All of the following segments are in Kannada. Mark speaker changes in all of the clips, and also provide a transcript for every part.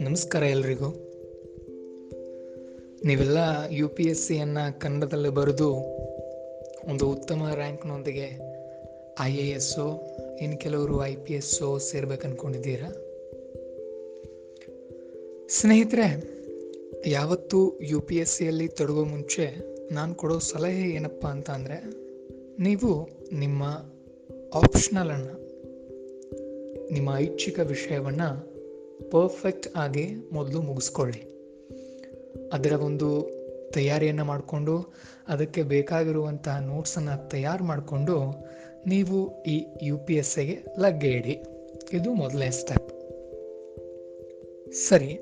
Speaker 1: ನಮಸ್ಕಾರ ಎಲ್ರಿಗೂ. ನೀವೆಲ್ಲ ಯು ಪಿ ಎಸ್ ಸಿಯನ್ನು ಕನ್ನಡದಲ್ಲಿ ಬರೆದು ಒಂದು ಉತ್ತಮ ರ್ಯಾಂಕ್ನೊಂದಿಗೆ ಐ ಎ ಎಸ್ಸು ಇನ್ನು ಕೆಲವರು ಐ ಪಿ ಎಸ್ಸು ಸೇರ್ಬೇಕು ಅಂದ್ಕೊಂಡಿದ್ದೀರಾ ಸ್ನೇಹಿತರೆ, ಯಾವತ್ತೂ ಯು ಪಿ ಎಸ್ ಸಿಯಲ್ಲಿ ತೊಡಗೋ ಮುಂಚೆ ನಾನು ಕೊಡೋ ಸಲಹೆ ಏನಪ್ಪ ಅಂತ ಅಂದರೆ ನೀವು ನಿಮ್ಮ ಆಪ್ಷನಲನ್ನು ನಿಮ್ಮ ಐಚ್ಛಿಕ ವಿಷಯವನ್ನು ಪರ್ಫೆಕ್ಟ್ ಆಗಿ ಮೊದಲು ಮುಗಿಸ್ಕೊಳ್ಳಿ. ಅದರ ಒಂದು ತಯಾರಿಯನ್ನು ಮಾಡಿಕೊಂಡು, ಅದಕ್ಕೆ ಬೇಕಾಗಿರುವಂತಹ ನೋಟ್ಸನ್ನು ತಯಾರು ಮಾಡಿಕೊಂಡು, ನೀವು ಈ ಯು ಪಿ ಎಸ್ ಎಗೆ ಲಗ್ಗೆ ಇಡಿ. ಇದು ಮೊದಲನೇ ಸ್ಟೆಪ್ ಸರಿ,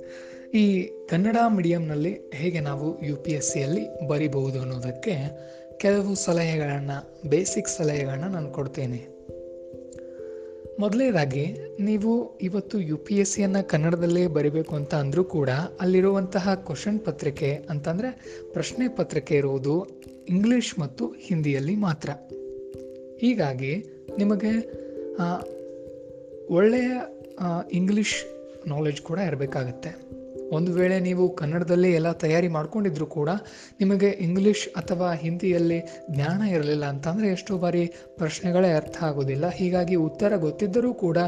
Speaker 1: ಈ ಕನ್ನಡ ಮೀಡಿಯಂನಲ್ಲಿ ಹೇಗೆ ನಾವು ಯು ಪಿ ಎಸ್ ಸಿಯಲ್ಲಿ ಬರಿಬಹುದು ಅನ್ನೋದಕ್ಕೆ ಕೆಲವು ಸಲಹೆಗಳನ್ನು ಬೇಸಿಕ್ ಸಲಹೆಗಳನ್ನ ನಾನು ಕೊಡ್ತೇನೆ. ಮೊದಲನೇದಾಗಿ, ನೀವು ಇವತ್ತು ಯು ಪಿ ಎಸ್ ಸಿಯನ್ನು ಕನ್ನಡದಲ್ಲೇ ಬರಿಬೇಕು ಅಂತ ಅಂದರೂ ಕೂಡ ಅಲ್ಲಿರುವಂತಹ ಕ್ವಶನ್ ಪತ್ರಿಕೆ ಅಂತಂದರೆ ಪ್ರಶ್ನೆ ಪತ್ರಿಕೆ ಇರುವುದು ಇಂಗ್ಲಿಷ್ ಮತ್ತು ಹಿಂದಿಯಲ್ಲಿ ಮಾತ್ರ. ಹೀಗಾಗಿ ನಿಮಗೆ ಒಳ್ಳೆಯ ಇಂಗ್ಲಿಷ್ ನಾಲೆಜ್ ಕೂಡ ಇರಬೇಕಾಗತ್ತೆ. ಒಂದು ವೇಳೆ ನೀವು ಕನ್ನಡದಲ್ಲಿ ಎಲ್ಲ ತಯಾರಿ ಮಾಡ್ಕೊಂಡಿದ್ರು ಕೂಡ ನಿಮಗೆ ಇಂಗ್ಲಿಷ್ ಅಥವಾ ಹಿಂದಿಯಲ್ಲಿ ಜ್ಞಾನ ಇರಲಿಲ್ಲ ಅಂತಂದರೆ ಎಷ್ಟೋ ಬಾರಿ ಪ್ರಶ್ನೆಗಳೇ ಅರ್ಥ ಆಗೋದಿಲ್ಲ. ಹೀಗಾಗಿ ಉತ್ತರ ಗೊತ್ತಿದ್ದರೂ ಕೂಡ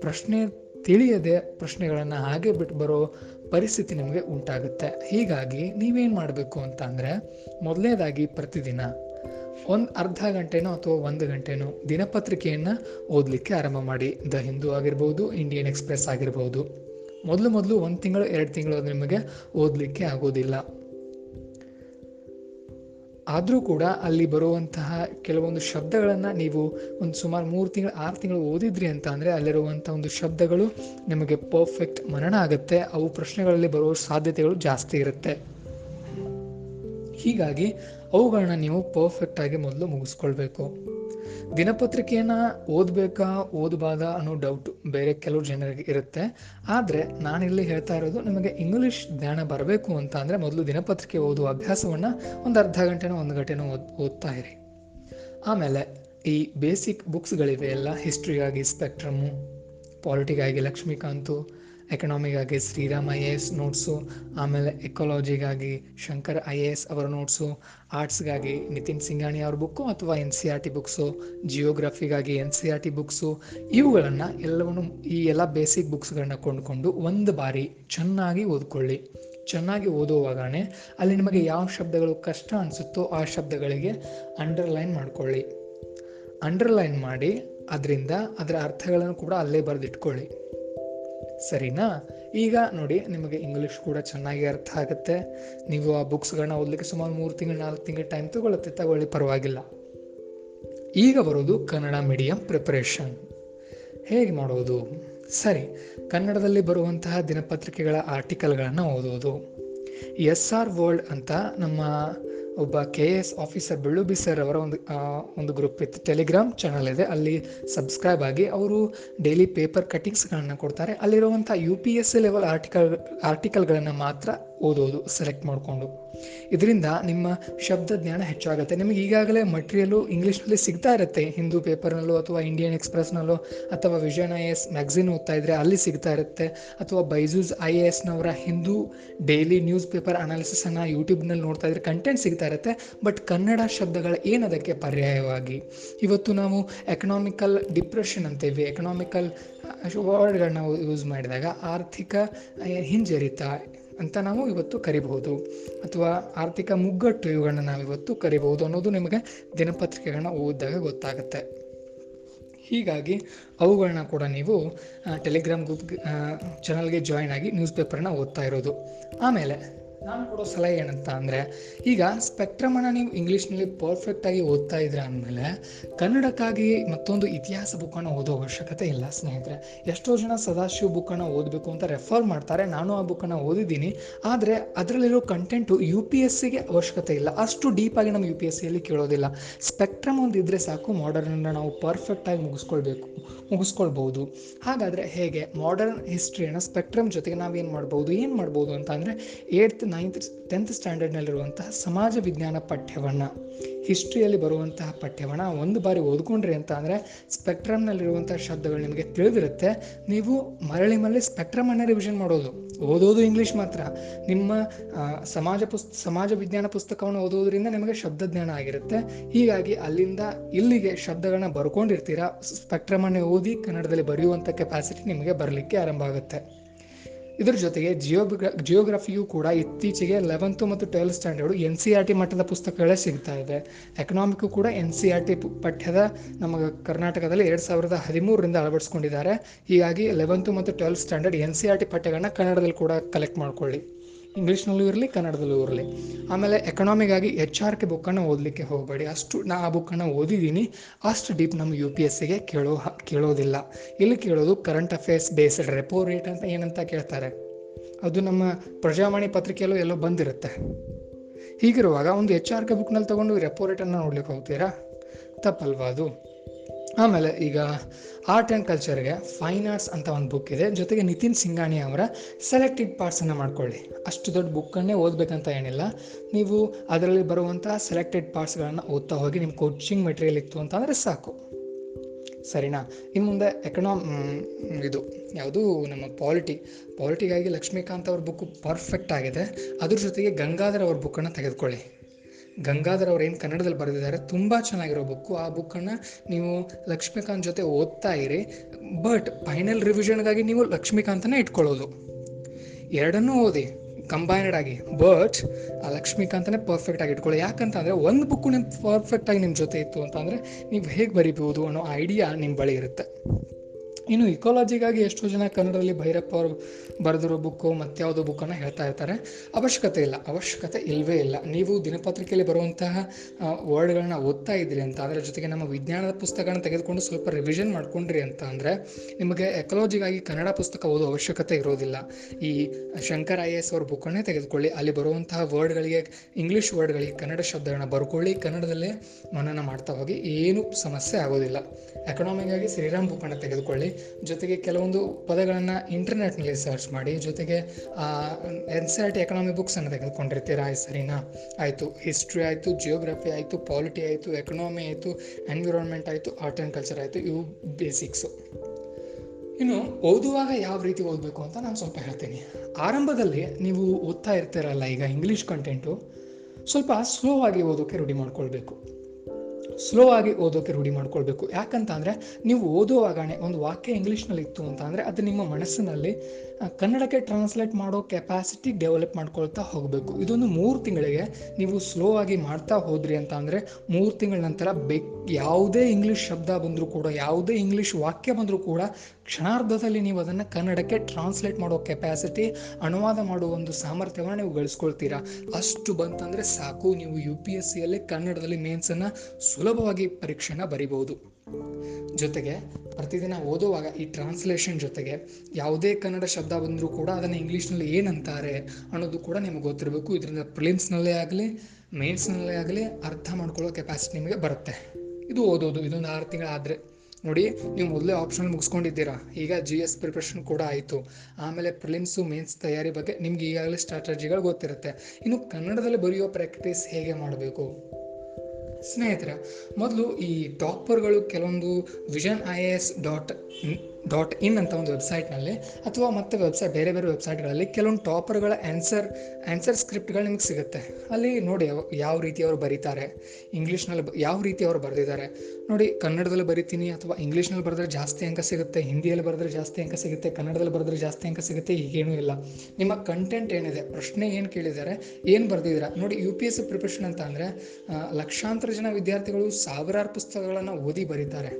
Speaker 1: ಪ್ರಶ್ನೆ ತಿಳಿಯದೆ ಪ್ರಶ್ನೆಗಳನ್ನು ಹಾಗೆ ಬಿಟ್ಟು ಬರೋ ಪರಿಸ್ಥಿತಿ ನಿಮಗೆ ಉಂಟಾಗುತ್ತೆ. ಹೀಗಾಗಿ ನೀವೇನು ಮಾಡಬೇಕು ಅಂತ ಅಂದರೆ ಮೊದಲನೇದಾಗಿ ಪ್ರತಿದಿನ ಒಂದು ಅರ್ಧ ಗಂಟೆನೋ ಅಥವಾ ಒಂದು ಗಂಟೆನೋ ದಿನಪತ್ರಿಕೆಯನ್ನು ಓದಲಿಕ್ಕೆ ಆರಂಭ ಮಾಡಿ. ದ ಹಿಂದೂ ಆಗಿರ್ಬೋದು, ಇಂಡಿಯನ್ ಎಕ್ಸ್ಪ್ರೆಸ್ ಆಗಿರ್ಬೋದು. ಮೊದಲು ಮೊದಲು ಒಂದು ತಿಂಗಳು, ಎರಡು ತಿಂಗಳು ನಿಮಗೆ ಓದಲಿಕ್ಕೆ ಆಗೋದಿಲ್ಲ. ಆದರೂ ಕೂಡ ಅಲ್ಲಿ ಬರುವಂತಹ ಕೆಲವೊಂದು ಶಬ್ದಗಳನ್ನು ನೀವು ಒಂದು ಸುಮಾರು ಮೂರು ತಿಂಗಳು, ಆರು ತಿಂಗಳು ಓದಿದ್ರಿ ಅಂತ ಅಂದರೆ ಅಲ್ಲಿರುವಂಥ ಒಂದು ಶಬ್ದಗಳು ನಿಮಗೆ ಪರ್ಫೆಕ್ಟ್ ಮನನ ಆಗುತ್ತೆ. ಅವು ಪ್ರಶ್ನೆಗಳಲ್ಲಿ ಬರುವ ಸಾಧ್ಯತೆಗಳು ಜಾಸ್ತಿ ಇರುತ್ತೆ. ಹೀಗಾಗಿ ಅವುಗಳನ್ನ ನೀವು ಪರ್ಫೆಕ್ಟಾಗಿ ಮೊದಲು ಮುಗಿಸ್ಕೊಳ್ಬೇಕು. ದಿನಪತ್ರಿಕೆಯನ್ನು ಓದಬೇಕಾ ಓದಬಾರ್ದ ಅನ್ನೋ ಡೌಟ್ ಬೇರೆ ಕೆಲವು ಜನರಿಗೆ ಇರುತ್ತೆ. ಆದರೆ ನಾನಿಲ್ಲಿ ಹೇಳ್ತಾ ಇರೋದು ನಿಮಗೆ ಇಂಗ್ಲಿಷ್ ಜ್ಞಾನ ಬರಬೇಕು ಅಂತ ಅಂದರೆ ಮೊದಲು ದಿನಪತ್ರಿಕೆ ಓದುವ ಅಭ್ಯಾಸವನ್ನು ಒಂದು ಅರ್ಧ ಗಂಟೆನೋ ಒಂದು ಗಂಟೆನೋ ಓದ್, ಓದ್ತಾ ಇರಿ. ಆಮೇಲೆ ಈ ಬೇಸಿಕ್ ಬುಕ್ಸ್ಗಳಿವೆ ಎಲ್ಲ ಹಿಸ್ಟ್ರಿಗಾಗಿ ಸ್ಪೆಕ್ಟ್ರಮ್ಮು ಪಾಲಿಟಿಗಾಗಿ Laxmikanth ಎಕನಾಮಿಗಾಗಿ Shriram I A S notes ಆಮೇಲೆ ಎಕೋಲಾಜಿಗಾಗಿ ಶಂಕರ್ ಐ ಎ ಎಸ್ ಅವರ ನೋಟ್ಸು ಆರ್ಟ್ಸ್ಗಾಗಿ ನಿತಿನ್ ಸಿಂಗಾಣಿ ಅವ್ರ ಬುಕ್ಕು ಅಥವಾ N C R T books ಜಿಯೋಗ್ರಫಿಗಾಗಿ N C R T books ಇವುಗಳನ್ನು ಎಲ್ಲವನ್ನು ಈ ಎಲ್ಲ ಬೇಸಿಕ್ ಬುಕ್ಸ್ಗಳನ್ನ ಕೊಂಡುಕೊಂಡು ಒಂದು ಬಾರಿ ಚೆನ್ನಾಗಿ ಓದ್ಕೊಳ್ಳಿ. ಚೆನ್ನಾಗಿ ಓದುವಾಗನೇ ಅಲ್ಲಿ ನಿಮಗೆ ಯಾವ ಶಬ್ದಗಳು ಕಷ್ಟ ಅನಿಸುತ್ತೋ ಆ ಶಬ್ದಗಳಿಗೆ ಅಂಡರ್ಲೈನ್ ಮಾಡ್ಕೊಳ್ಳಿ. ಅಂಡರ್ಲೈನ್ ಮಾಡಿ, ಅದರಿಂದ ಅದರ ಅರ್ಥಗಳನ್ನು ಕೂಡ ಅಲ್ಲೇ ಬರೆದಿಟ್ಕೊಳ್ಳಿ. ಸರಿನಾ? ಈಗ ನೋಡಿ, ನಿಮಗೆ ಇಂಗ್ಲೀಷ್ ಕೂಡ ಚೆನ್ನಾಗಿ ಅರ್ಥ ಆಗುತ್ತೆ. ನೀವು ಆ ಬುಕ್ಸ್ಗಳನ್ನ ಓದಲಿಕ್ಕೆ ಸುಮಾರು ಮೂರು ತಿಂಗಳು, ನಾಲ್ಕು ತಿಂಗಳು ಟೈಮ್ ತಗೊಳ್ಳುತ್ತೆ ತಗೊಳ್ಳಿ, ಪರವಾಗಿಲ್ಲ. ಈಗ ಬರೋದು ಕನ್ನಡ ಮೀಡಿಯಂ ಪ್ರಿಪರೇಷನ್ ಹೇಗೆ ಮಾಡೋದು? ಸರಿ, ಕನ್ನಡದಲ್ಲಿ ಬರುವಂತಹ ದಿನಪತ್ರಿಕೆಗಳ ಆರ್ಟಿಕಲ್ಗಳನ್ನು ಓದೋದು. ಎಸ್ ಆರ್ ವರ್ಲ್ಡ್ ಅಂತ ನಮ್ಮ ಒಬ್ಬ ಕೆ ಎಸ್ ಆಫೀಸರ್ ಬೆಳ್ಳುಬಿ ಸರ್ ಅವರ ಒಂದು ಒಂದು ಗ್ರೂಪ್ ಇತ್ತು. ಟೆಲಿಗ್ರಾಮ್ ಚಾನಲ್ ಇದೆ. ಅಲ್ಲಿ ಸಬ್ಸ್ಕ್ರೈಬ್ ಆಗಿ ಅವರು ಡೈಲಿ ಪೇಪರ್ ಕಟಿಂಗ್ಸ್ಗಳನ್ನು ಕೊಡ್ತಾರೆ. ಅಲ್ಲಿರುವಂಥ U P S C level article ಆರ್ಟಿಕಲ್ಗಳನ್ನು ಮಾತ್ರ ಓದೋದು ಸೆಲೆಕ್ಟ್ ಮಾಡಿಕೊಂಡು. ಇದರಿಂದ ನಿಮ್ಮ ಶಬ್ದ ಜ್ಞಾನ ಹೆಚ್ಚಾಗುತ್ತೆ. ನಿಮಗೆ ಈಗಾಗಲೇ ಮಟೀರಿಯಲು ಇಂಗ್ಲೀಷ್ನಲ್ಲಿ ಸಿಗ್ತಾ ಇರುತ್ತೆ. ಹಿಂದೂ ಪೇಪರ್ನಲ್ಲೋ ಅಥವಾ ಇಂಡಿಯನ್ ಎಕ್ಸ್ಪ್ರೆಸ್ನಲ್ಲೋ ಅಥವಾ ವಿಷನ್ ಐ ಎಸ್ ಮ್ಯಾಗ್ಝಿನ್ ಓದ್ತಾ ಇದ್ರೆ ಅಲ್ಲಿ ಸಿಗ್ತಾ ಇರುತ್ತೆ. ಅಥವಾ ಬೈಜೂಸ್ ಐ ಎ ಎಸ್ನವರ ಹಿಂದೂ ಡೈಲಿ ನ್ಯೂಸ್ ಪೇಪರ್ ಅನಾಲಿಸಿಸನ್ನು ಯೂಟ್ಯೂಬ್ನಲ್ಲಿ ನೋಡ್ತಾ ಇದ್ರೆ ಕಂಟೆಂಟ್ ಸಿಗ್ತಾ ಇರುತ್ತೆ. ಬಟ್ ಕನ್ನಡ ಶಬ್ದಗಳು ಏನದಕ್ಕೆ ಪರ್ಯಾಯವಾಗಿ? ಇವತ್ತು ನಾವು ಎಕನಾಮಿಕಲ್ ಡಿಪ್ರೆಷನ್ ಅಂತೀವಿ. ಎಕನಾಮಿಕಲ್ ವರ್ಡ್ಗಳನ್ನ ಯೂಸ್ ಮಾಡಿದಾಗ ಆರ್ಥಿಕ ಹಿಂಜರಿತ ಅಂತ ನಾವು ಇವತ್ತು ಕರಿಬಹುದು. ಅಥವಾ ಆರ್ಥಿಕ ಮುಗ್ಗಟ್ಟು ಇವುಗಳನ್ನ ನಾವು ಇವತ್ತು ಕರಿಬಹುದು ಅನ್ನೋದು ನಿಮಗೆ ದಿನಪತ್ರಿಕೆಗಳನ್ನ ಓದಿದಾಗ ಗೊತ್ತಾಗುತ್ತೆ. ಹೀಗಾಗಿ ಅವುಗಳನ್ನ ಕೂಡ ನೀವು ಟೆಲಿಗ್ರಾಮ್ ಗ್ರೂಪ್ ಚಾನಲ್ಗೆ ಜಾಯ್ನ್ ಆಗಿ ನ್ಯೂಸ್ ಪೇಪರ್ನ ಓದ್ತಾ ಇರೋದು. ಆಮೇಲೆ ನಾನು ಕೊಡೋ ಸಲಹೆ ಏನಂತ ಅಂದರೆ, ಈಗ ಸ್ಪೆಕ್ಟ್ರಮನ್ನು ನೀವು ಇಂಗ್ಲೀಷ್ನಲ್ಲಿ ಪರ್ಫೆಕ್ಟಾಗಿ ಓದ್ತಾ ಇದ್ರೆ ಅಂದಮೇಲೆ, ಕನ್ನಡಕ್ಕಾಗಿ ಮತ್ತೊಂದು ಇತಿಹಾಸ ಬುಕ್ಕನ್ನು ಓದೋ ಅವಶ್ಯಕತೆ ಇಲ್ಲ, ಸ್ನೇಹಿತರೆ. ಎಷ್ಟೋ ಜನ ಸದಾಶಿವ ಬುಕ್ಕನ್ನು ಓದಬೇಕು ಅಂತ ರೆಫರ್ ಮಾಡ್ತಾರೆ. ನಾನು ಆ ಬುಕ್ಕನ್ನು ಓದಿದ್ದೀನಿ. ಆದರೆ ಅದರಲ್ಲಿರೋ ಕಂಟೆಂಟು ಯು ಪಿ ಎಸ್ ಸಿಗೆ ಅವಶ್ಯಕತೆ ಇಲ್ಲ. ಅಷ್ಟು ಡೀಪಾಗಿ ನಮ್ಮ ಯು ಪಿ ಎಸ್ ಸಿಯಲ್ಲಿ ಕೇಳೋದಿಲ್ಲ. ಸ್ಪೆಕ್ಟ್ರಮ್ ಒಂದು ಇದ್ದರೆ ಸಾಕು ಮಾಡರ್ನನ್ನು ನಾವು ಪರ್ಫೆಕ್ಟಾಗಿ ಮುಗಿಸ್ಕೊಳ್ಬೇಕು, ಮುಗಿಸ್ಕೊಳ್ಬೋದು. ಹಾಗಾದರೆ ಹೇಗೆ? ಮಾಡರ್ನ್ ಹಿಸ್ಟ್ರಿಯನ್ನು ಸ್ಪೆಕ್ಟ್ರಮ್ ಜೊತೆಗೆ ನಾವೇನು ಮಾಡ್ಬೋದು? ಏನು ಮಾಡ್ಬೋದು ಅಂತ ಅಂದರೆ ನೈನ್ತ್ ಟೆಂತ್ ಸ್ಟ್ಯಾಂಡರ್ಡ್ನಲ್ಲಿರುವಂತಹ ಸಮಾಜ ವಿಜ್ಞಾನ ಪಠ್ಯವನ್ನು, ಹಿಸ್ಟ್ರಿಯಲ್ಲಿ ಬರುವಂತಹ ಪಠ್ಯವನ್ನು ಒಂದು ಬಾರಿ ಓದ್ಕೊಂಡ್ರಿ ಅಂತ ಅಂದರೆ ಸ್ಪೆಕ್ಟ್ರಮ್ನಲ್ಲಿರುವಂಥ ಶಬ್ದಗಳು ನಿಮಗೆ ತಿಳಿದಿರುತ್ತೆ. ನೀವು ಮರಳಿ ಮರಳಿ ಸ್ಪೆಕ್ಟ್ರಮನ್ನು ರಿವಿಷನ್ ಮಾಡೋದು. ಓದೋದು ಇಂಗ್ಲೀಷ್ ಮಾತ್ರ. ನಿಮ್ಮ ಸಮಾಜ ಪುಸ್ತ ಸಮಾಜ ವಿಜ್ಞಾನ ಪುಸ್ತಕವನ್ನು ಓದೋದ್ರಿಂದ ನಿಮಗೆ ಶಬ್ದ ಜ್ಞಾನ ಆಗಿರುತ್ತೆ. ಹೀಗಾಗಿ ಅಲ್ಲಿಂದ ಇಲ್ಲಿಗೆ ಶಬ್ದಗಳನ್ನ ಬರ್ಕೊಂಡಿರ್ತೀರಾ, ಸ್ಪೆಕ್ಟ್ರಮನ್ನು ಓದಿ ಕನ್ನಡದಲ್ಲಿ ಬರೆಯುವಂಥ ಕೆಪಾಸಿಟಿ ನಿಮಗೆ ಬರಲಿಕ್ಕೆ ಆರಂಭ ಆಗುತ್ತೆ. ಇದರ ಜೊತೆಗೆ ಜಿಯೋಗ್ರ ಜಿಯೋಗ್ರಫಿಯು ಕೂಡ ಇತ್ತೀಚೆಗೆ ಲೆವೆಂತು ಮತ್ತು twelfth standard N C E R T ಪುಸ್ತಕಗಳೇ ಸಿಗ್ತಾ ಇದೆ. ಎಕನಾಮಿಕ್ಕು ಕೂಡ ಎನ್ ಸಿ ಆರ್ ಟಿ ಪಠ್ಯದ ನಮ್ಮ ಕರ್ನಾಟಕದಲ್ಲಿ ಎರಡು ಸಾವಿರದ ಹದಿಮೂರರಿಂದ ಅಳವಡಿಸ್ಕೊಂಡಿದ್ದಾರೆ. ಹೀಗಾಗಿ ಲೆವೆಂತು ಮತ್ತು twelfth standard N C E R ಪಠ್ಯಗಳನ್ನ ಕನ್ನಡದಲ್ಲಿ ಕೂಡ ಕಲೆಕ್ಟ್ ಮಾಡ್ಕೊಳ್ಳಿ. ಇಂಗ್ಲೀಷ್ನಲ್ಲೂ ಇರಲಿ, ಕನ್ನಡದಲ್ಲೂ ಇರಲಿ. ಆಮೇಲೆ ಎಕನಾಮಿಗಾಗಿ ಎಚ್ ಆರ್ ಕೆ ಬುಕ್ಕನ್ನು ಓದಲಿಕ್ಕೆ ಹೋಗಬೇಡಿ. ಅಷ್ಟು ನಾ ಆ ಬುಕ್ಕನ್ನು ಓದಿದ್ದೀನಿ. ಅಷ್ಟು ಡೀಪ್ ನಮ್ಮ ಯು ಪಿ ಎಸ್ ಸಿಗೆ ಕೇಳೋ ಕೇಳೋದಿಲ್ಲ. ಇಲ್ಲಿ ಕೇಳೋದು current affairs based repo rate ಅಂತ ಏನಂತ ಕೇಳ್ತಾರೆ. ಅದು ನಮ್ಮ ಪ್ರಜಾವಾಣಿ ಪತ್ರಿಕೆಯಲ್ಲೂ ಎಲ್ಲೋ ಬಂದಿರುತ್ತೆ. ಹೀಗಿರುವಾಗ ಒಂದು ಎಚ್ ಆರ್ ಕೆ ಬುಕ್ನಲ್ಲಿ ತೊಗೊಂಡು ರೆಪೋ ರೇಟನ್ನು ನೋಡ್ಲಿಕ್ಕೆ ಹೋಗ್ತೀರಾ? ತಪ್ಪಲ್ವಾ ಅದು? ಆಮೇಲೆ ಈಗ ಆರ್ಟ್ ಆ್ಯಂಡ್ ಕಲ್ಚರ್ಗೆ ಫೈನ್ ಆರ್ಟ್ಸ್ ಅಂತ ಒಂದು ಬುಕ್ ಇದೆ. ಜೊತೆಗೆ ನಿತಿನ್ ಸಿಂಗಾಣಿ ಅವರ ಸೆಲೆಕ್ಟೆಡ್ ಪಾರ್ಟ್ಸನ್ನು ಮಾಡ್ಕೊಳ್ಳಿ. ಅಷ್ಟು ದೊಡ್ಡ ಬುಕ್ಕನ್ನೇ ಓದಬೇಕಂತ ಏನಿಲ್ಲ. ನೀವು ಅದರಲ್ಲಿ ಬರುವಂಥ ಸೆಲೆಕ್ಟೆಡ್ ಪಾರ್ಟ್ಸ್ಗಳನ್ನು ಓದ್ತಾ ಹೋಗಿ ನಿಮ್ಮ ಕೋಚಿಂಗ್ ಮೆಟೀರಿಯಲ್ ಇತ್ತು ಅಂತಂದರೆ ಸಾಕು. ಸರಿನಾ? ಇನ್ನು ಮುಂದೆ ಎಕನಾಮ್ ಇದು ಯಾವುದು ನಮ್ಮ ಪಾಲಿಟಿ ಪಾಲಿಟಿಗಾಗಿ ಲಕ್ಷ್ಮೀಕಾಂತ್ ಅವ್ರ ಬುಕ್ಕು ಪರ್ಫೆಕ್ಟ್ ಆಗಿದೆ. ಅದ್ರ ಜೊತೆಗೆ ಗಂಗಾಧರ್ ಅವ್ರ ಬುಕ್ಕನ್ನು ತೆಗೆದುಕೊಳ್ಳಿ. ಗಂಗಾಧರ್ ಅವ್ರು ಏನು ಕನ್ನಡದಲ್ಲಿ ಬರೆದಿದ್ದಾರೆ, ತುಂಬ ಚೆನ್ನಾಗಿರೋ ಬುಕ್ಕು ಆ ಬುಕ್ಕನ್ನು ನೀವು ಲಕ್ಷ್ಮೀಕಾಂತ್ ಜೊತೆ ಓದ್ತಾ ಇರಿ ಬಟ್ ಫೈನಲ್ ರಿವಿಷನ್ಗಾಗಿ ನೀವು ಲಕ್ಷ್ಮೀಕಾಂತನೇ ಇಟ್ಕೊಳ್ಳೋದು. ಎರಡನ್ನೂ ಓದಿ ಕಂಬೈನ್ಡ್ ಆಗಿ. ಬಟ್ ಆ ಲಕ್ಷ್ಮೀಕಾಂತನೇ ಪರ್ಫೆಕ್ಟ್ ಆಗಿ ಇಟ್ಕೊಳ್ಳಿ. ಯಾಕಂತಂದರೆ ಒಂದು ಬುಕ್ಕು ನಿಮ್ಮ ಪರ್ಫೆಕ್ಟಾಗಿ ನಿಮ್ಮ ಜೊತೆ ಇತ್ತು ಅಂತಂದರೆ ನೀವು ಹೇಗೆ ಬರಿಬೋದು ಅನ್ನೋ ಐಡಿಯಾ ನಿಮ್ಮ ಬಳಿ ಇರುತ್ತೆ. ಇನ್ನು ಇಕಾಲಜಿಗಾಗಿ ಎಷ್ಟೋ ಜನ ಕನ್ನಡದಲ್ಲಿ ಭೈರಪ್ಪ ಅವರು ಬರೆದಿರೋ ಬುಕ್ಕು ಮತ್ಯಾವುದೋ ಬುಕ್ಕನ್ನು ಹೇಳ್ತಾ ಇರ್ತಾರೆ. ಅವಶ್ಯಕತೆ ಇಲ್ಲ. ಅವಶ್ಯಕತೆ ಇಲ್ಲವೇ ಇಲ್ಲ. ನೀವು ದಿನಪತ್ರಿಕೆಯಲ್ಲಿ ಬರುವಂತಹ ವರ್ಡ್ಗಳನ್ನ ಓದ್ತಾ ಇದ್ದೀರಿ ಅಂತ, ಅದರ ಜೊತೆಗೆ ನಮ್ಮ ವಿಜ್ಞಾನದ ಪುಸ್ತಕಗಳನ್ನ ತೆಗೆದುಕೊಂಡು ಸ್ವಲ್ಪ ರಿವಿಷನ್ ಮಾಡ್ಕೊಂಡ್ರಿ ಅಂತ ಅಂದರೆ, ನಿಮಗೆ ಎಕಲಾಜಿಗಾಗಿ ಕನ್ನಡ ಪುಸ್ತಕ ಓದೋ ಅವಶ್ಯಕತೆ ಇರೋದಿಲ್ಲ. ಈ ಶಂಕರ್ ಐ ಎಸ್ ಅವ್ರ ಬುಕ್ಕನ್ನೇ ತೆಗೆದುಕೊಳ್ಳಿ. ಅಲ್ಲಿ ಬರುವಂತಹ ವರ್ಡ್ಗಳಿಗೆ ಇಂಗ್ಲೀಷ್ ವರ್ಡ್ಗಳಿಗೆ ಕನ್ನಡ ಶಬ್ದಗಳನ್ನ ಬರ್ಕೊಳ್ಳಿ. ಕನ್ನಡದಲ್ಲೇ ಮನನ ಮಾಡ್ತಾ ಹೋಗಿ. ಏನೂ ಸಮಸ್ಯೆ ಆಗೋದಿಲ್ಲ. ಎಕನಾಮಿಗಾಗಿ ಶ್ರೀರಾಮ್ ಬುಕ್ಕನ್ನು ತೆಗೆದುಕೊಳ್ಳಿ. ಜೊತೆಗೆ ಕೆಲವೊಂದು ಪದಗಳನ್ನು ಇಂಟರ್ನೆಟ್ನಲ್ಲಿ ಸರ್ಚ್ ಮಾಡಿ, ಜೊತೆಗೆ ಎನ್ ಸಿ ಆರ್ ಟಿ ಎಕನಾಮಿ ಬುಕ್ಸನ್ನು ತೆಗೆದುಕೊಂಡಿರ್ತೀರಾ? ಈ ಸರಿನಾ? ಆಯಿತು, ಹಿಸ್ಟ್ರಿ ಆಯಿತು, ಜಿಯೋಗ್ರಫಿ ಆಯಿತು, ಪಾಲಿಟಿ ಆಯಿತು, ಎಕನಾಮಿ ಆಯಿತು, ಎನ್ವಿರಾನ್ಮೆಂಟ್ ಆಯಿತು, ಆರ್ಟ್ ಆ್ಯಂಡ್ ಕಲ್ಚರ್ ಆಯಿತು, ಇವು ಬೇಸಿಕ್ಸು. ಇನ್ನು, ಓದುವಾಗ ಯಾವ ರೀತಿ ಓದಬೇಕು ಅಂತ ನಾನು ಸ್ವಲ್ಪ ಹೇಳ್ತೀನಿ. ಆರಂಭದಲ್ಲಿ ನೀವು ಓದ್ತಾ ಇರ್ತೀರಲ್ಲ ಈಗ ಇಂಗ್ಲೀಷ್ ಕಂಟೆಂಟು, ಸ್ವಲ್ಪ ಸ್ಲೋ ಆಗಿ ಓದೋಕ್ಕೆ ರೂಢಿ ಮಾಡ್ಕೊಳ್ಬೇಕು. ಸ್ಲೋ ಆಗಿ ಓದೋಕೆ ರೂಢಿ ಮಾಡ್ಕೊಳ್ಬೇಕು. ಯಾಕಂತ ಅಂದರೆ ನೀವು ಓದುವಾಗಾನೆ ಒಂದು ವಾಕ್ಯ ಇಂಗ್ಲೀಷ್ನಲ್ಲಿ ಇತ್ತು ಅಂತ ಅಂದರೆ ಅದು ನಿಮ್ಮ ಮನಸ್ಸಿನಲ್ಲಿ ಕನ್ನಡಕ್ಕೆ ಟ್ರಾನ್ಸ್ಲೇಟ್ ಮಾಡೋ ಕೆಪಾಸಿಟಿ ಡೆವಲಪ್ ಮಾಡ್ಕೊಳ್ತಾ ಹೋಗಬೇಕು. ಇದೊಂದು ಮೂರು ತಿಂಗಳಿಗೆ ನೀವು ಸ್ಲೋ ಆಗಿ ಮಾಡ್ತಾ ಹೋದ್ರಿ ಅಂತ ಅಂದರೆ ಮೂರು ತಿಂಗಳ ನಂತರ ಬೇಕ್, ಯಾವುದೇ ಇಂಗ್ಲೀಷ್ ಶಬ್ದ ಬಂದರೂ ಕೂಡ, ಯಾವುದೇ ಇಂಗ್ಲೀಷ್ ವಾಕ್ಯ ಬಂದರೂ ಕೂಡ ಕ್ಷಣಾರ್ಧದಲ್ಲಿ ನೀವು ಅದನ್ನು ಕನ್ನಡಕ್ಕೆ ಟ್ರಾನ್ಸ್ಲೇಟ್ ಮಾಡೋ ಕೆಪಾಸಿಟಿ ಅನುವಾದ ಮಾಡುವ ಒಂದು ಸಾಮರ್ಥ್ಯವನ್ನು ನೀವು ಗಳಿಸ್ಕೊಳ್ತೀರಾ. ಅಷ್ಟು ಬಂತಂದರೆ ಸಾಕು, ನೀವು ಯು ಪಿ ಎಸ್ ಸಿಯಲ್ಲಿ ಕನ್ನಡದಲ್ಲಿ ಮೇನ್ಸನ್ನು ಸುಲಭವಾಗಿ ಪರೀಕ್ಷೆನ ಬರಿಬಹುದು ಜೊತೆಗೆ ಪ್ರತಿದಿನ ಓದುವಾಗ ಈ ಟ್ರಾನ್ಸ್ಲೇಷನ್ ಜೊತೆಗೆ ಯಾವುದೇ ಕನ್ನಡ ಶಬ್ದ ಬಂದರೂ ಕೂಡ ಅದನ್ನು ಇಂಗ್ಲೀಷ್ನಲ್ಲಿ ಏನಂತಾರೆ ಅನ್ನೋದು ಕೂಡ ನಿಮಗೆ ಗೊತ್ತಿರಬೇಕು. ಇದರಿಂದ ಪ್ರಿಲಿಮ್ಸ್ನಲ್ಲೇ ಆಗಲಿ ಮೇನ್ಸ್ನಲ್ಲೇ ಆಗಲಿ ಅರ್ಥ ಮಾಡ್ಕೊಳ್ಳೋ ಕೆಪಾಸಿಟಿ ನಿಮಗೆ ಬರುತ್ತೆ. ಇದು ಓದೋದು, ಇದೊಂದು ಆರು ತಿಂಗಳಾದರೆ. ನೋಡಿ, ನೀವು ಮೊದಲೇ ಆಪ್ಷನ್ ಮುಗಿಸ್ಕೊಂಡಿದ್ದೀರಾ? ಈಗ ಜಿ ಎಸ್ ಪ್ರಿಪ್ರೇಷನ್ ಕೂಡ ಆಯಿತು. ಆಮೇಲೆ ಪ್ರಿಲಿಮ್ಸು ಮೇನ್ಸ್ ತಯಾರಿ ಬಗ್ಗೆ ನಿಮ್ಗೆ ಈಗಾಗಲೇ ಸ್ಟ್ರಾಟಜಿಗಳು ಗೊತ್ತಿರುತ್ತೆ. ಇನ್ನು ಕನ್ನಡದಲ್ಲಿ ಬರೆಯೋ ಪ್ರಾಕ್ಟೀಸ್ ಹೇಗೆ ಮಾಡಬೇಕು? ಸ್ನೇಹಿತರೆ ಮೊದಲು ಈ ಟಾಪರ್ಗಳು ಕೆಲವೊಂದು vision I A S dot dot in ಅಂತ ಒಂದು ವೆಬ್ಸೈಟ್ನಲ್ಲಿ ಅಥವಾ ಮತ್ತೆ ವೆಬ್ಸೈಟ್ ಬೇರೆ ಬೇರೆ ವೆಬ್ಸೈಟ್ಗಳಲ್ಲಿ ಕೆಲವೊಂದು ಟಾಪರ್ಗಳ ಆನ್ಸರ್ ಆನ್ಸರ್ ಸ್ಕ್ರಿಪ್ಟ್ಗಳು ನಿಮಗೆ ಸಿಗುತ್ತೆ. ಅಲ್ಲಿ ನೋಡಿ ಯಾವ ರೀತಿ ಅವರು ಬರೀತಾರೆ. ಇಂಗ್ಲೀಷ್ನಲ್ಲಿ ಯಾವ ರೀತಿ ಅವರು ಬರೆದಿದ್ದಾರೆ. ನೋಡಿ ಕನ್ನಡದಲ್ಲಿ ಬರಿತೀನಿ ಅಥವಾ ಇಂಗ್ಲೀಷ್ನಲ್ಲಿ ಬರೆದ್ರೆ ಜಾಸ್ತಿ ಅಂಕ ಸಿಗುತ್ತೆ, ಹಿಂದಿಯಲ್ಲಿ ಬರೆದ್ರೆ ಜಾಸ್ತಿ ಅಂಕ ಸಿಗುತ್ತೆ, ಕನ್ನಡದಲ್ಲಿ ಬರೆದ್ರೆ ಜಾಸ್ತಿ ಅಂಕ ಸಿಗುತ್ತೆ ಈಗೇನೂ ಇಲ್ಲ. ನಿಮ್ಮ ಕಂಟೆಂಟ್ ಏನಿದೆ, ಪ್ರಶ್ನೆ ಏನು ಕೇಳಿದ್ದಾರೆ, ಏನು ಬರೆದಿದ್ದೀರಾ? ನೋಡಿ U P S C preparation ಅಂತ ಅಂದರೆ ಲಕ್ಷಾಂತರ ಜನ ವಿದ್ಯಾರ್ಥಿಗಳು ಸಾವಿರಾರು ಪುಸ್ತಕಗಳನ್ನು ಓದಿ ಬರೀತಾರೆ.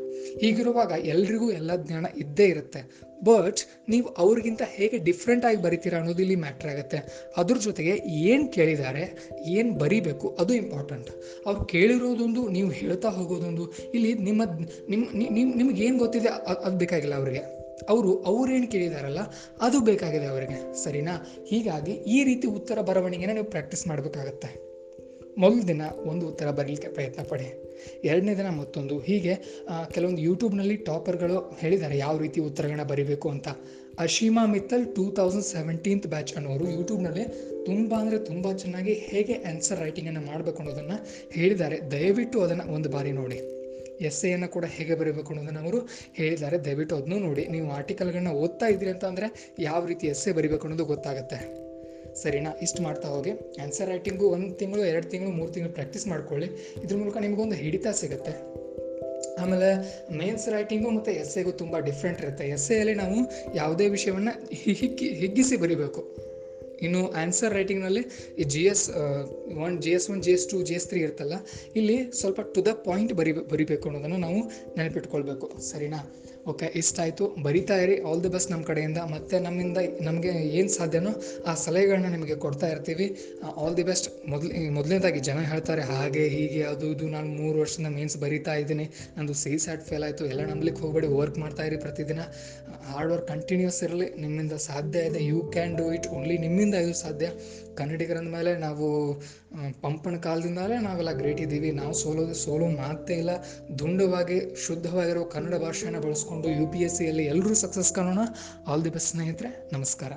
Speaker 1: ಹೀಗಿರುವಾಗ ಎಲ್ರಿಗೂ ಎಲ್ಲ ಜ್ಞಾನ ಇದ್ದೇ ಇರುತ್ತೆ. ಬಟ್ ನೀವು ಅವ್ರಿಗಿಂತ ಹೇಗೆ ಡಿಫ್ರೆಂಟ್ ಆಗಿ ಬರೀತೀರಾ ಅನ್ನೋದು ಇಲ್ಲಿ ಮ್ಯಾಟ್ರ್ ಆಗುತ್ತೆ. ಅದ್ರ ಜೊತೆಗೆ ಏನು ಕೇಳಿದ್ದಾರೆ ಏನು ಬರಿಬೇಕು, ಅದು ಇಂಪಾರ್ಟೆಂಟ್ ಅವ್ರು ಕೇಳಿರೋದೊಂದು, ನೀವು ಹೇಳ್ತಾ ಹೋಗೋದೊಂದು, ಇಲ್ಲಿ ನಿಮ್ಮ ನಿಮ್ಮ ನಿಮ್ಮ ನಿಮ್ಗೆ ಏನು ಗೊತ್ತಿದೆ ಅದು ಬೇಕಾಗಿಲ್ಲ ಅವರಿಗೆ. ಅವರು, ಅವ್ರೇನು ಕೇಳಿದಾರಲ್ಲ, ಅದು ಬೇಕಾಗಿದೆ ಅವರಿಗೆ. ಸರಿನಾ? ಹೀಗಾಗಿ ಈ ರೀತಿ ಉತ್ತರ ಬರವಣಿಗೆನ ನೀವು ಪ್ರಾಕ್ಟೀಸ್ ಮಾಡಬೇಕಾಗತ್ತೆ. ಮೊದಲ ದಿನ ಒಂದು ಉತ್ತರ ಬರಲಿಕ್ಕೆ ಪ್ರಯತ್ನ ಪಡಿ. ಎರಡನೇ ದಿನ ಮತ್ತೊಂದು. ಹೀಗೆ ಕೆಲವೊಂದು ಯೂಟ್ಯೂಬ್ನಲ್ಲಿ ಟಾಪರ್ಗಳು ಹೇಳಿದ್ದಾರೆ ಯಾವ ರೀತಿ ಉತ್ತರಗಳನ್ನ ಬರಿಬೇಕು ಅಂತ. Ashima Mittal two thousand seventeenth batch ಅನ್ನೋರು ಯೂಟ್ಯೂಬ್ನಲ್ಲಿ ತುಂಬ ಅಂದರೆ ತುಂಬ ಚೆನ್ನಾಗಿ ಹೇಗೆ ಆನ್ಸರ್ ರೈಟಿಂಗನ್ನು ಮಾಡಬೇಕು ಅನ್ನೋದನ್ನು ಹೇಳಿದ್ದಾರೆ. ದಯವಿಟ್ಟು ಅದನ್ನು ಒಂದು ಬಾರಿ ನೋಡಿ. ಎಸ್ ಎನ್ನು ಕೂಡ ಹೇಗೆ ಬರೀಬೇಕು ಅನ್ನೋದನ್ನು ಅವರು ಹೇಳಿದ್ದಾರೆ. ದಯವಿಟ್ಟು ಅದನ್ನೂ ನೋಡಿ. ನೀವು ಆರ್ಟಿಕಲ್ಗಳನ್ನ ಓದ್ತಾ ಇದ್ದೀರಿ ಅಂತ ಅಂದರೆ ಯಾವ ರೀತಿ ಎಸ್ ಎ ಬರೀಬೇಕು ಅನ್ನೋದು ಗೊತ್ತಾಗುತ್ತೆ. ಸರಿನಾ? ಇಷ್ಟು ಮಾಡ್ತಾ ಹೋಗಿ. ಆನ್ಸರ್ ರೈಟಿಂಗು ಒಂದು ತಿಂಗಳು, ಎರಡು ತಿಂಗಳು, ಮೂರು ತಿಂಗಳು ಪ್ರಾಕ್ಟೀಸ್ ಮಾಡ್ಕೊಳ್ಳಿ. ಇದ್ರ ಮೂಲಕ ನಿಮಗೊಂದು ಹಿಡಿತ ಸಿಗುತ್ತೆ. ಆಮೇಲೆ ಮೇನ್ಸ್ ರೈಟಿಂಗು ಮತ್ತು ಎಸ್ ಎಗೂ ತುಂಬ ಡಿಫ್ರೆಂಟ್ ಇರುತ್ತೆ. ಎಸ್ ಎಲ್ಲಿ ನಾವು ಯಾವುದೇ ವಿಷಯವನ್ನು ಹಿಗ್ಗಿ, ಹಿಗ್ಗಿಸಿ ಬರಿಬೇಕು. ಇನ್ನು ಆನ್ಸರ್ ರೈಟಿಂಗ್ನಲ್ಲಿ ಈ G S one G S one G S two G S three ಇರ್ತಲ್ಲ, ಇಲ್ಲಿ ಸ್ವಲ್ಪ ಟು ದ ಪಾಯಿಂಟ್ ಬರಿ, ಬರಿಬೇಕು ಅನ್ನೋದನ್ನು ನಾವು ನೆನಪಿಟ್ಕೊಳ್ಬೇಕು. ಸರಿನಾ? ಓಕೆ ಇಷ್ಟಾಯಿತು. ಬರಿತಾ ಇರಿ. ಆಲ್ ದಿ ಬೆಸ್ಟ್ ನಮ್ಮ ಕಡೆಯಿಂದ. ಮತ್ತು ನಮ್ಮಿಂದ ನಮಗೆ ಏನು ಸಾಧ್ಯನೋ ಆ ಸಲಹೆಗಳನ್ನ ನಿಮಗೆ ಕೊಡ್ತಾ ಇರ್ತೀವಿ. ಆಲ್ ದಿ ಬೆಸ್ಟ್ ಮೊದಲು ಮೊದಲನೇದಾಗಿ ಜನ ಹೇಳ್ತಾರೆ, ಹಾಗೆ, ಹೀಗೆ, ಅದು, ಇದು, ನಾನು ಮೂರು ವರ್ಷದಿಂದ ಮೇನ್ಸ್ ಬರಿತಾ ಇದ್ದೀನಿ. ನಂದು ಸಿ ಸ್ಯಾಟ್ ಫೇಲ್ ಆಯಿತು. ಎಲ್ಲ ನಂಬಲಿಕ್ಕೆ ಹೋಗಬೇಡಿ. ವರ್ಕ್ ಮಾಡ್ತಾ ಇರಿ ಪ್ರತಿದಿನ. ಹಾರ್ಡ್ ವರ್ಕ್ ಕಂಟಿನ್ಯೂಸ್ ಇರಲಿ. ನಿಮ್ಮಿಂದ ಸಾಧ್ಯ ಇದೆ. You can do it only ನಿಮ್ಮಿಂದ ಇದು ಸಾಧ್ಯ. ಕನ್ನಡಿಗರಂದ ಮೇಲೆ ನಾವು ಪಂಪನ ಕಾಲದಿಂದಲೇ ನಾವೆಲ್ಲ ಗ್ರೇಟ್ ಇದ್ದೀವಿ. ನಾವು ಸೋಲೋದು ಸೋಲು ಮಾತೇ ಇಲ್ಲ. ದುಂಡವಾಗಿ, ಶುದ್ಧವಾಗಿರೋ ಕನ್ನಡ ಭಾಷೆನ ಬಳಸ್ಕೊಂಡು ಯು ಪಿ ಎಸ್ ಸಿಯಲ್ಲಿ ಎಲ್ಲರೂ ಸಕ್ಸಸ್ ಕಾಣೋಣ. ಆಲ್ ದಿ ಬೆಸ್ಟ್ ಸ್ನೇಹಿತರೆ. ನಮಸ್ಕಾರ.